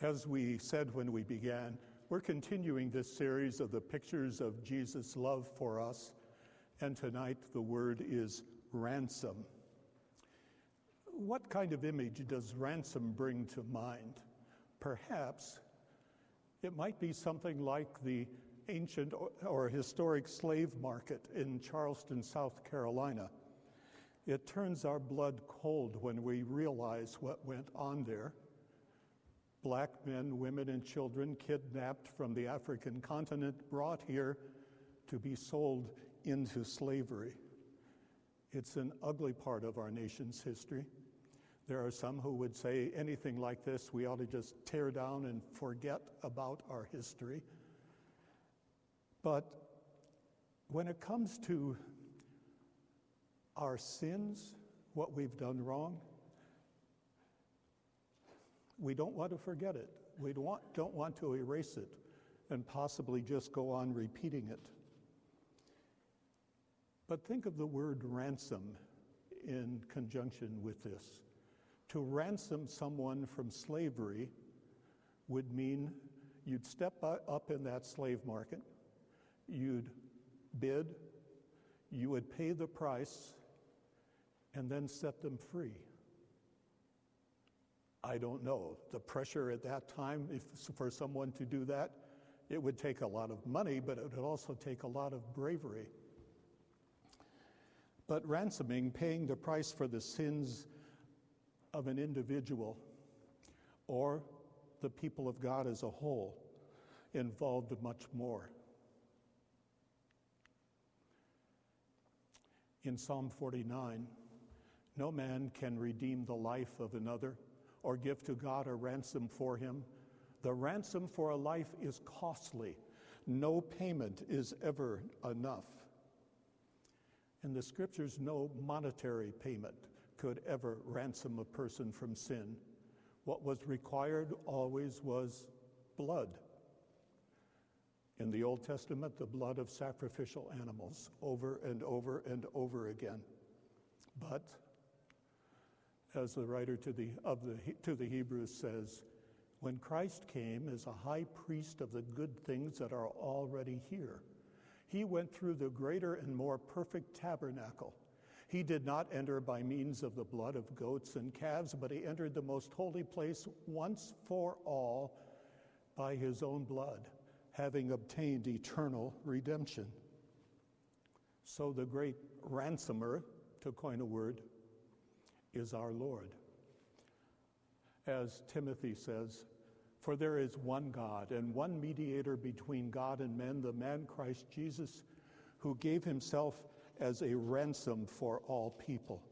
As we said when we began, we're continuing this series of the pictures of Jesus' love for us, and tonight the word is ransom. What kind of image does ransom bring to mind? Perhaps it might be something like the ancient or historic slave market in Charleston, South Carolina. It turns our blood cold when we realize what went on there. Black men, women, and children kidnapped from the African continent, brought here to be sold into slavery. It's an ugly part of our nation's history. There are some who would say anything like this, we ought to just tear down and forget about our history. But when it comes to our sins, what we've done wrong, we don't want to forget it. We don't want, don't want to erase it and possibly just go on repeating it. But think of the word ransom in conjunction with this. To ransom someone from slavery would mean you'd step up in that slave market, you'd bid, you would pay the price, and then set them free. I don't know. The pressure at that time, if for someone to do that, it would take a lot of money, but it would also take a lot of bravery. But ransoming, paying the price for the sins of an individual or the people of God as a whole, involved much more. In Psalm 49, no man can redeem the life of another or give to God a ransom for him. The ransom for a life is costly. No payment is ever enough. In the scriptures, no monetary payment could ever ransom a person from sin. What was required always was blood. In the Old Testament, the blood of sacrificial animals over and over and over again. But as the writer to the, of the, to the Hebrews says, when Christ came as a high priest of the good things that are already here, he went through the greater and more perfect tabernacle. He did not enter by means of the blood of goats and calves, but he entered the most holy place once for all by his own blood, having obtained eternal redemption. So the great ransomer, to coin a word, is our Lord. As Timothy says, for there is one God and one mediator between God and men, the man Christ Jesus, who gave himself as a ransom for all people.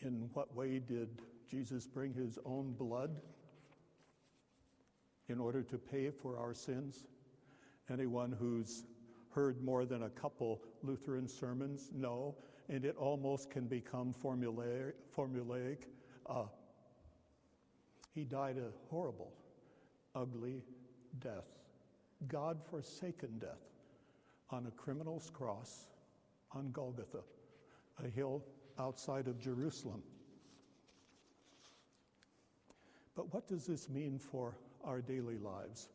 In what way did Jesus bring his own blood in order to pay for our sins? Anyone who's heard more than a couple Lutheran sermons? No, and it almost can become formulaic. Uh, he died a horrible, ugly death, God forsaken death on a criminal's cross on Golgotha, a hill outside of Jerusalem. But what does this mean for our daily lives?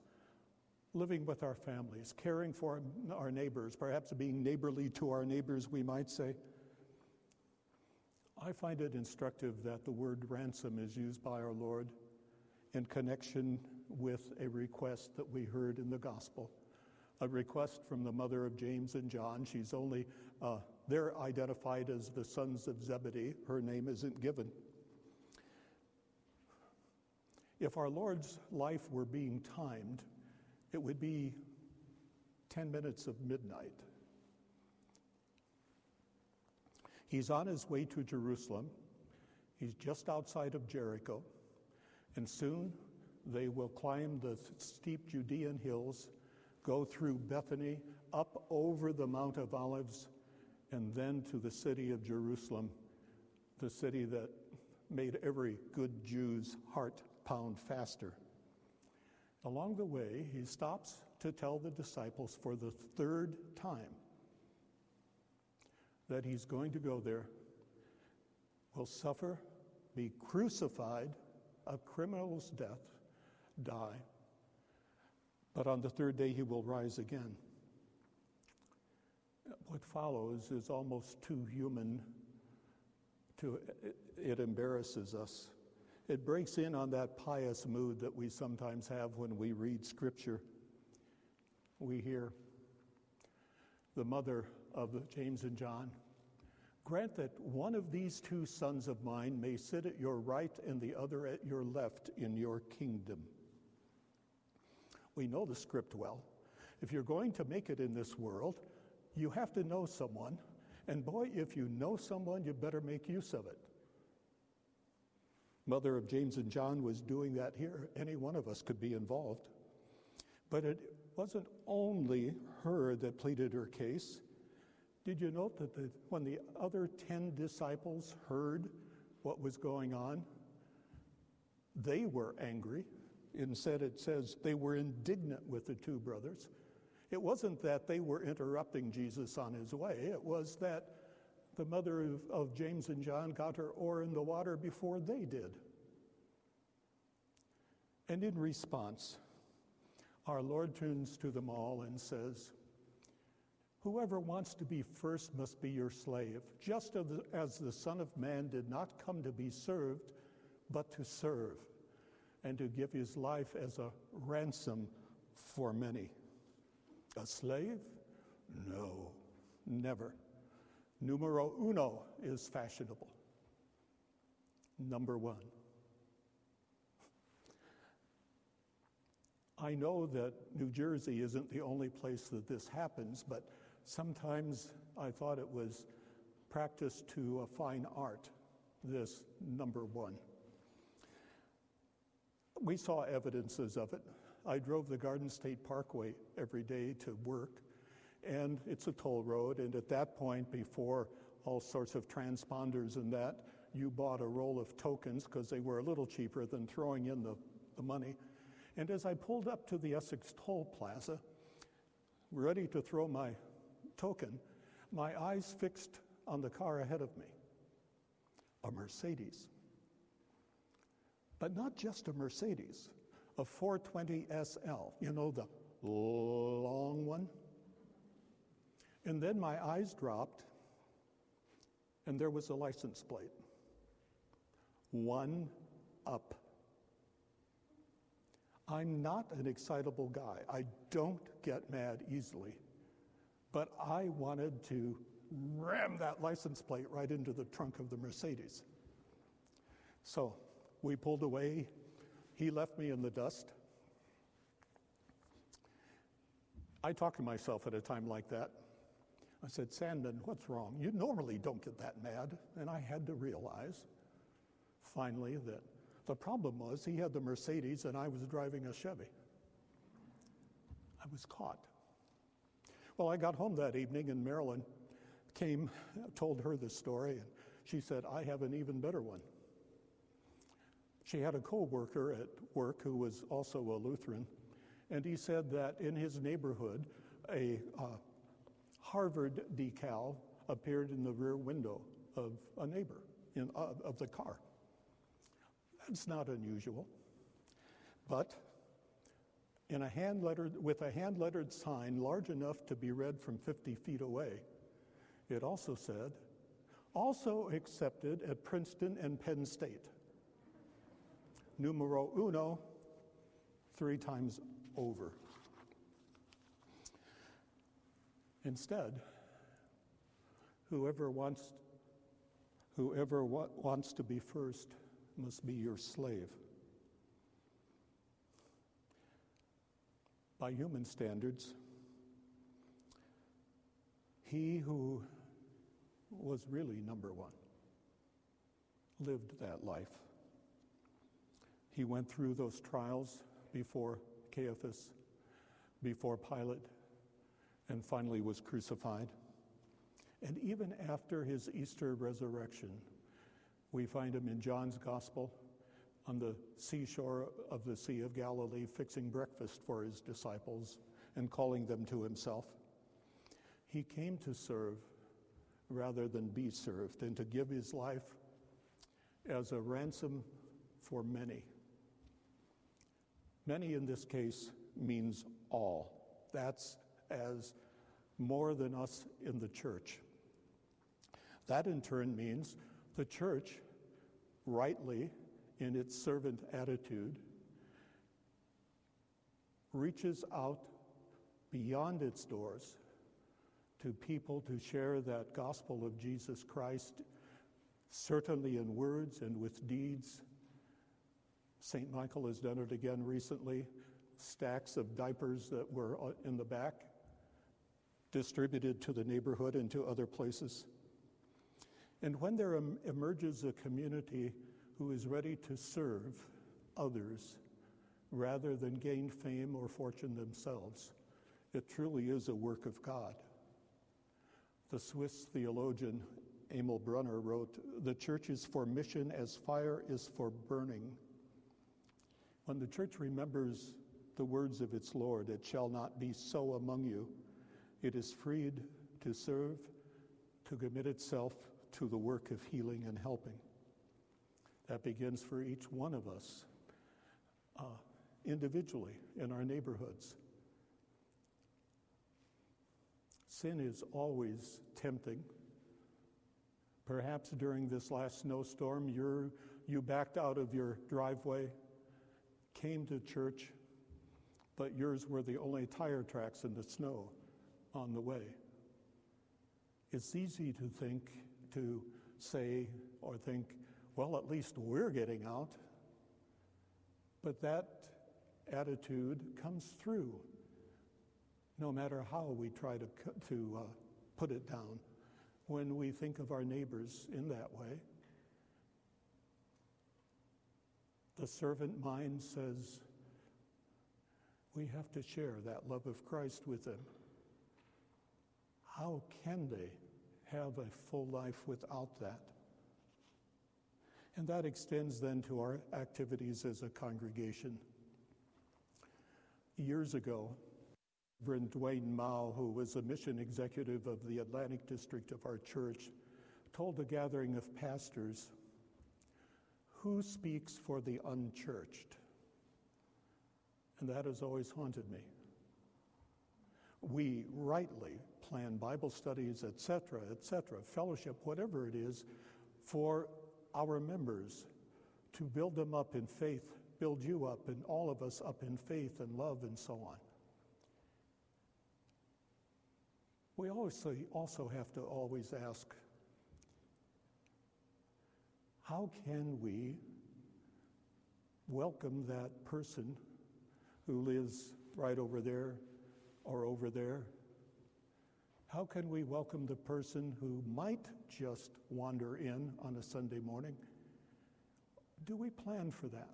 living with our families, caring for our neighbors, perhaps being neighborly to our neighbors, we might say. I find it instructive that the word ransom is used by our Lord in connection with a request that we heard in the gospel. A request from the mother of James and John. She's only, uh, they're identified as the sons of Zebedee. Her name isn't given. If our Lord's life were being timed, it would be 10 minutes of midnight. He's on his way to Jerusalem. He's just outside of Jericho. And soon they will climb the steep Judean hills, go through Bethany, up over the Mount of Olives, and then to the city of Jerusalem, the city that made every good Jew's heart pound faster. Along the way, he stops to tell the disciples for the third time that he's going to go there, will suffer, be crucified, a criminal's death, die, but on the third day he will rise again. What follows is almost too human to it embarrasses us. It breaks in on that pious mood that we sometimes have when we read scripture. We hear the mother of James and John Grant that one of these two sons of mine may sit at your right and the other at your left in your kingdom. We know the script well. If you're going to make it in this world, you have to know someone. And boy, if you know someone, you better make use of it. Mother of James and John was doing that here. Any one of us could be involved. But it wasn't only her that pleaded her case. Did you note that the, when the other 10 disciples heard what was going on, they were angry. Instead, it says they were indignant with the two brothers. It wasn't that they were interrupting Jesus on his way, it was that the mother of, of James and John got her oar in the water before they did. And in response, our Lord turns to them all and says, Whoever wants to be first must be your slave, just as the Son of Man did not come to be served, but to serve, and to give his life as a ransom for many. A slave? No, never. Numero uno is fashionable. Number one. I know that New Jersey isn't the only place that this happens, but Sometimes I thought it was practice to a fine art, this number one. We saw evidences of it. I drove the Garden State Parkway every day to work, and it's a toll road. And at that point, before all sorts of transponders and that, you bought a roll of tokens because they were a little cheaper than throwing in the, the money. And as I pulled up to the Essex Toll Plaza, ready to throw my token, my eyes fixed on the car ahead of me a Mercedes. But not just a Mercedes, a 420 SL, you know, the long one. And then my eyes dropped, and there was a license plate. One up. I'm not an excitable guy. I don't get mad easily but I wanted to ram that license plate right into the trunk of the Mercedes. So we pulled away. He left me in the dust. I talk to myself at a time like that. I said, Sandman, what's wrong? You normally don't get that mad. And I had to realize finally that the problem was he had the Mercedes and I was driving a Chevy. I was caught. Well, I got home that evening and Marilyn came, told her the story, and she said, I have an even better one. She had a co worker at work who was also a Lutheran, and he said that in his neighborhood, a uh, Harvard decal appeared in the rear window of a neighbor in, uh, of the car. That's not unusual. But in a hand lettered, with a hand lettered sign large enough to be read from 50 feet away. It also said, also accepted at Princeton and Penn State. Numero uno, three times over. Instead, whoever wants, whoever wa- wants to be first must be your slave. By human standards, he who was really number one lived that life. He went through those trials before Caiaphas, before Pilate, and finally was crucified. And even after his Easter resurrection, we find him in John's Gospel on the seashore of the Sea of Galilee, fixing breakfast for his disciples and calling them to himself. He came to serve rather than be served, and to give his life as a ransom for many. Many in this case means all. That's as more than us in the church. That in turn means the church, rightly in its servant attitude, reaches out beyond its doors to people to share that gospel of Jesus Christ, certainly in words and with deeds. St. Michael has done it again recently. Stacks of diapers that were uh, in the back distributed to the neighborhood and to other places. And when there emerges a community who is ready to serve others rather than gain fame or fortune themselves, it truly is a work of God. The Swiss theologian Emil Brunner wrote, The church is for mission as fire is for burning. When the church remembers the words of its Lord, it shall not be so among you, it is freed to serve, to commit itself to the work of healing and helping. That begins for each one of us uh, individually in our neighborhoods. Sin is always tempting. Perhaps during this last snowstorm, you you backed out of your driveway, came to church, but yours were the only tire tracks in the snow on the way. It's easy to think, to say, or think, well, at least we're getting out. But that attitude comes through no matter how we try to, to uh, put it down when we think of our neighbors in that way. The servant mind says we have to share that love of Christ with them. How can they have a full life without that? And that extends then to our activities as a congregation. Years ago, Reverend Dwayne Mao, who was a mission executive of the Atlantic District of our church, told a gathering of pastors, Who speaks for the unchurched? And that has always haunted me. We rightly plan Bible studies, etc., etc., fellowship, whatever it is, for our members to build them up in faith, build you up, and all of us up in faith and love and so on. We also, also have to always ask how can we welcome that person who lives right over there or over there? How can we welcome the person who might just wander in on a Sunday morning? Do we plan for that?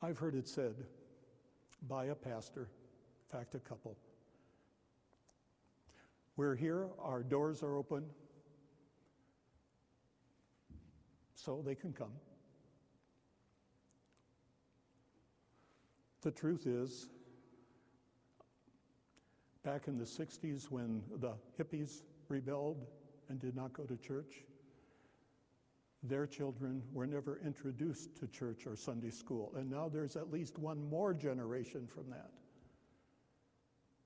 I've heard it said by a pastor in fact, a couple. We're here, our doors are open, so they can come. The truth is, back in the 60s when the hippies rebelled and did not go to church, their children were never introduced to church or Sunday school. And now there's at least one more generation from that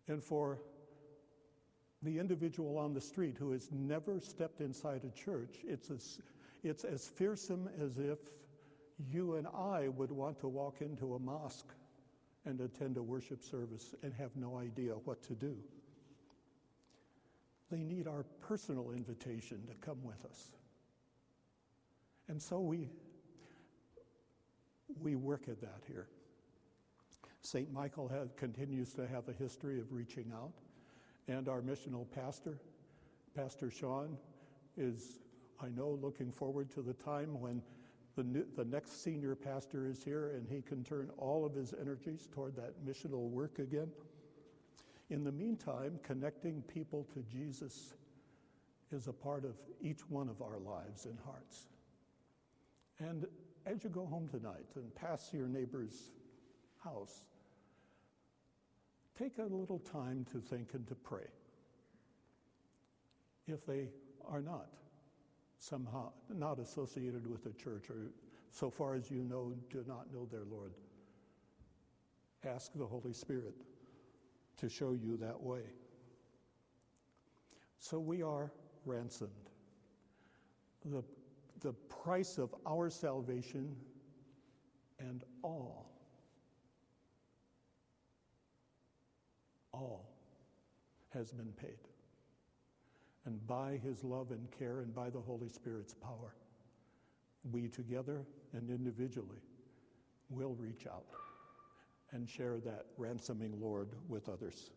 and for the individual on the street who has never stepped inside a church, it's as, it's as fearsome as if you and I would want to walk into a mosque and attend a worship service and have no idea what to do. They need our personal invitation to come with us. And so we, we work at that here. St. Michael continues to have a history of reaching out, and our missional pastor, Pastor Sean, is, I know, looking forward to the time when the, new, the next senior pastor is here and he can turn all of his energies toward that missional work again. In the meantime, connecting people to Jesus is a part of each one of our lives and hearts. And as you go home tonight and pass your neighbor's house, take a little time to think and to pray. If they are not somehow not associated with the church or so far as you know do not know their Lord. Ask the Holy Spirit to show you that way. So we are ransomed. The, the price of our salvation and all, all has been paid. And by his love and care and by the Holy Spirit's power, we together and individually will reach out and share that ransoming Lord with others.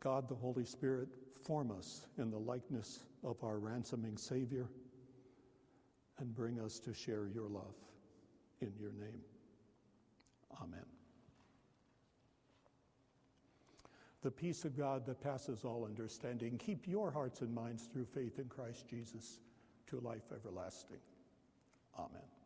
God, the Holy Spirit, form us in the likeness of our ransoming Savior and bring us to share your love in your name. Amen. The peace of God that passes all understanding, keep your hearts and minds through faith in Christ Jesus to life everlasting. Amen.